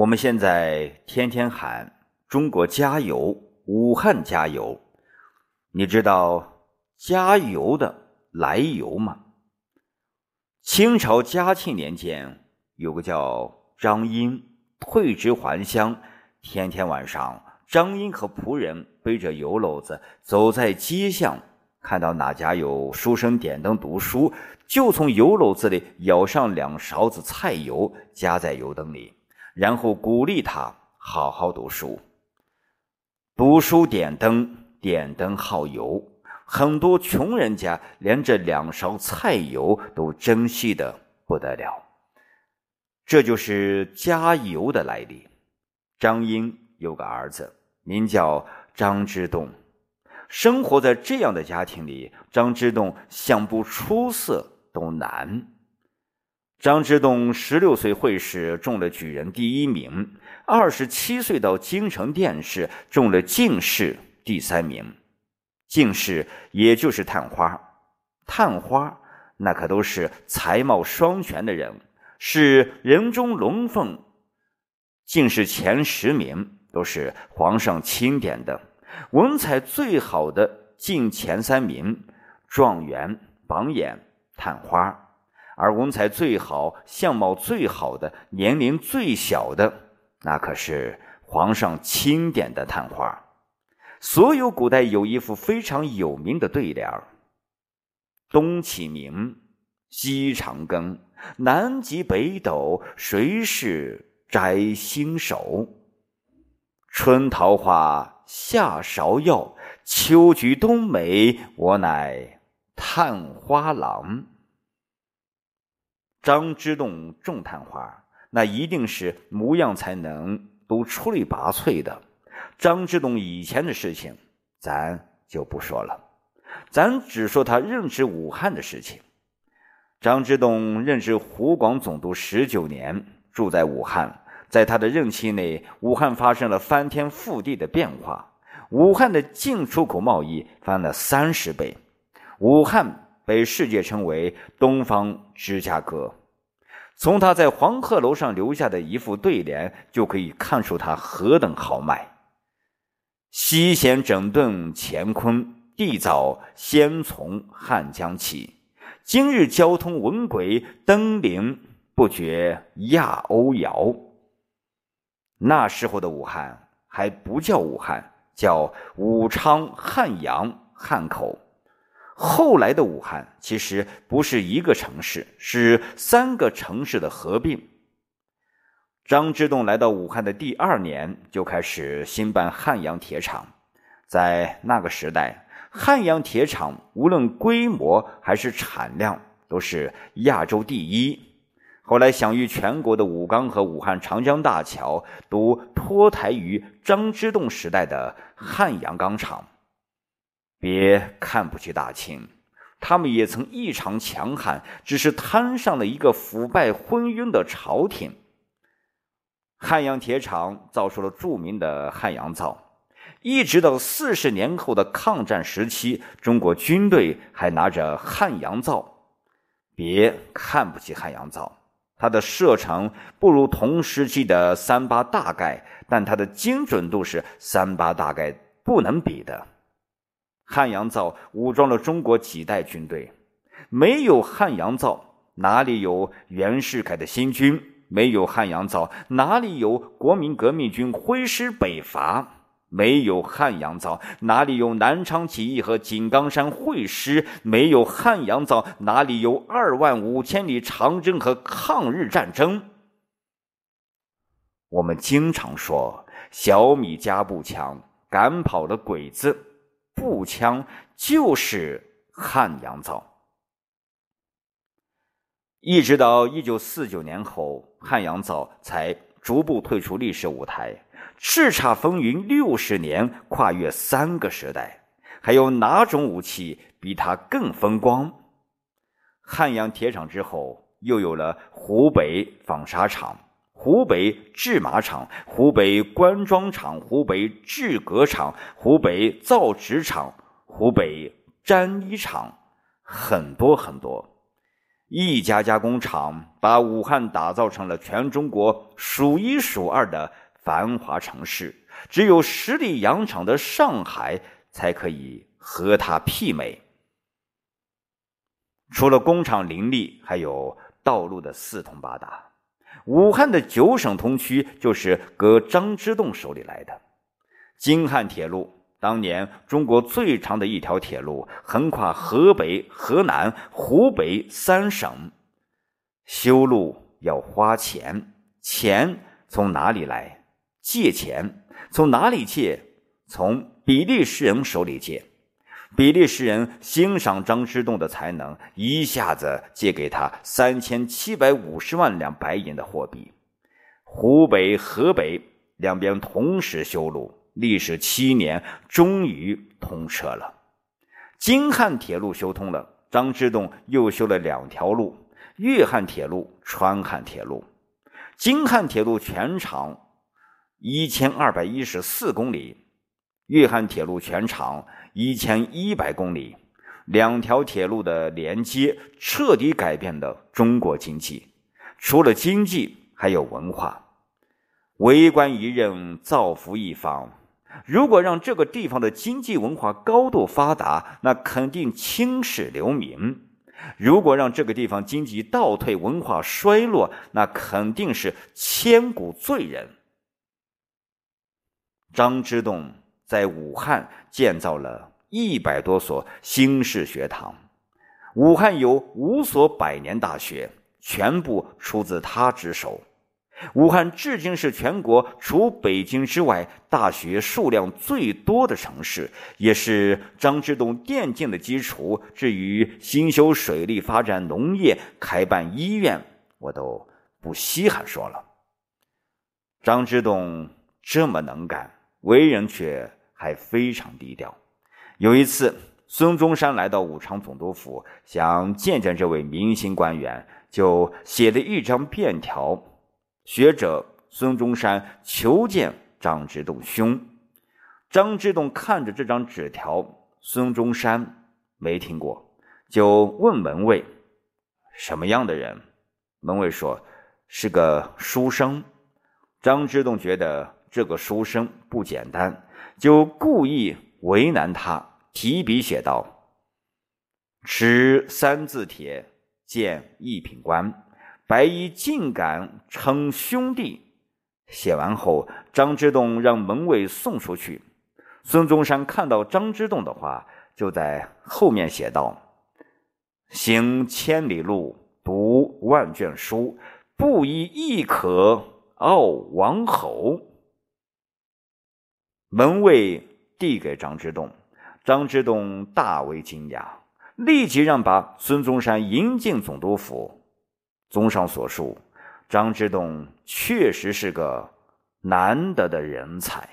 我们现在天天喊中国加油，武汉加油。你知道加油的来由吗？清朝嘉庆年间，有个叫张英，退职还乡，天天晚上，张英和仆人背着油篓子走在街巷，看到哪家有书生点灯读书，就从油篓子里舀上两勺子菜油，加在油灯里。然后鼓励他好好读书，读书点灯，点灯耗油。很多穷人家连这两勺菜油都珍惜的不得了。这就是加油的来历。张英有个儿子，名叫张之洞。生活在这样的家庭里，张之洞想不出色都难。张之洞十六岁会试中了举人第一名，二十七岁到京城殿试中了进士第三名。进士也就是探花，探花那可都是才貌双全的人，是人中龙凤。进士前十名都是皇上钦点的，文采最好的进前三名，状元、榜眼、探花。而文采最好、相貌最好的、年龄最小的，那可是皇上钦点的探花。所有古代有一副非常有名的对联儿：“东启明，西长庚，南极北斗，谁是摘星手？春桃花，夏芍药，秋菊冬梅，我乃探花郎。”张之洞种探花，那一定是模样才能都出类拔萃的。张之洞以前的事情，咱就不说了，咱只说他任职武汉的事情。张之洞任职湖广总督十九年，住在武汉，在他的任期内，武汉发生了翻天覆地的变化，武汉的进出口贸易翻了三十倍，武汉。被世界称为“东方芝加哥”。从他在黄鹤楼上留下的一副对联，就可以看出他何等豪迈：“西咸整顿乾坤，地早先从汉江起。今日交通文轨，登临不觉亚欧遥。”那时候的武汉还不叫武汉，叫武昌、汉阳、汉口。后来的武汉其实不是一个城市，是三个城市的合并。张之洞来到武汉的第二年，就开始兴办汉阳铁厂。在那个时代，汉阳铁厂无论规模还是产量都是亚洲第一。后来享誉全国的武钢和武汉长江大桥，都脱胎于张之洞时代的汉阳钢厂。别看不起大清，他们也曾异常强悍，只是摊上了一个腐败昏庸的朝廷。汉阳铁厂造出了著名的汉阳造，一直到四十年后的抗战时期，中国军队还拿着汉阳造。别看不起汉阳造，它的射程不如同时期的三八大盖，但它的精准度是三八大盖不能比的。汉阳造武装了中国几代军队，没有汉阳造，哪里有袁世凯的新军？没有汉阳造，哪里有国民革命军挥师北伐？没有汉阳造，哪里有南昌起义和井冈山会师？没有汉阳造，哪里有二万五千里长征和抗日战争？我们经常说小米加步枪赶跑了鬼子。步枪就是汉阳造，一直到一九四九年后，汉阳造才逐步退出历史舞台。叱咤风云六十年，跨越三个时代，还有哪种武器比它更风光？汉阳铁厂之后，又有了湖北纺纱厂。湖北制麻厂、湖北官庄厂、湖北制革厂、湖北造纸厂、湖北毡衣厂，很多很多。一家家工厂把武汉打造成了全中国数一数二的繁华城市，只有十里洋场的上海才可以和它媲美。除了工厂林立，还有道路的四通八达。武汉的九省通衢就是搁张之洞手里来的。京汉铁路。当年中国最长的一条铁路横跨河北、河南、湖北三省，修路要花钱，钱从哪里来？借钱从哪里借？从比利时人手里借。比利时人欣赏张之洞的才能，一下子借给他三千七百五十万两白银的货币。湖北、河北两边同时修路。历时七年，终于通车了。京汉铁路修通了，张之洞又修了两条路：粤汉铁路、川汉铁路。京汉铁路全长一千二百一十四公里，粤汉铁路全长一千一百公里。两条铁路的连接，彻底改变了中国经济。除了经济，还有文化。为官一任，造福一方。如果让这个地方的经济文化高度发达，那肯定青史留名；如果让这个地方经济倒退、文化衰落，那肯定是千古罪人。张之洞在武汉建造了一百多所新式学堂，武汉有五所百年大学，全部出自他之手。武汉至今是全国除北京之外大学数量最多的城市，也是张之洞奠定的基础。至于兴修水利、发展农业、开办医院，我都不稀罕说了。张之洞这么能干，为人却还非常低调。有一次，孙中山来到武昌总督府，想见见这位明星官员，就写了一张便条。学者孙中山求见张之洞兄。张之洞看着这张纸条，孙中山没听过，就问门卫：“什么样的人？”门卫说：“是个书生。”张之洞觉得这个书生不简单，就故意为难他，提笔写道：“持三字帖，见一品官。”白衣竟敢称兄弟，写完后，张之洞让门卫送出去。孙中山看到张之洞的话，就在后面写道：“行千里路，读万卷书，不以亦可傲王侯。”门卫递给张之洞，张之洞大为惊讶，立即让把孙中山迎进总督府。综上所述，张之洞确实是个难得的人才。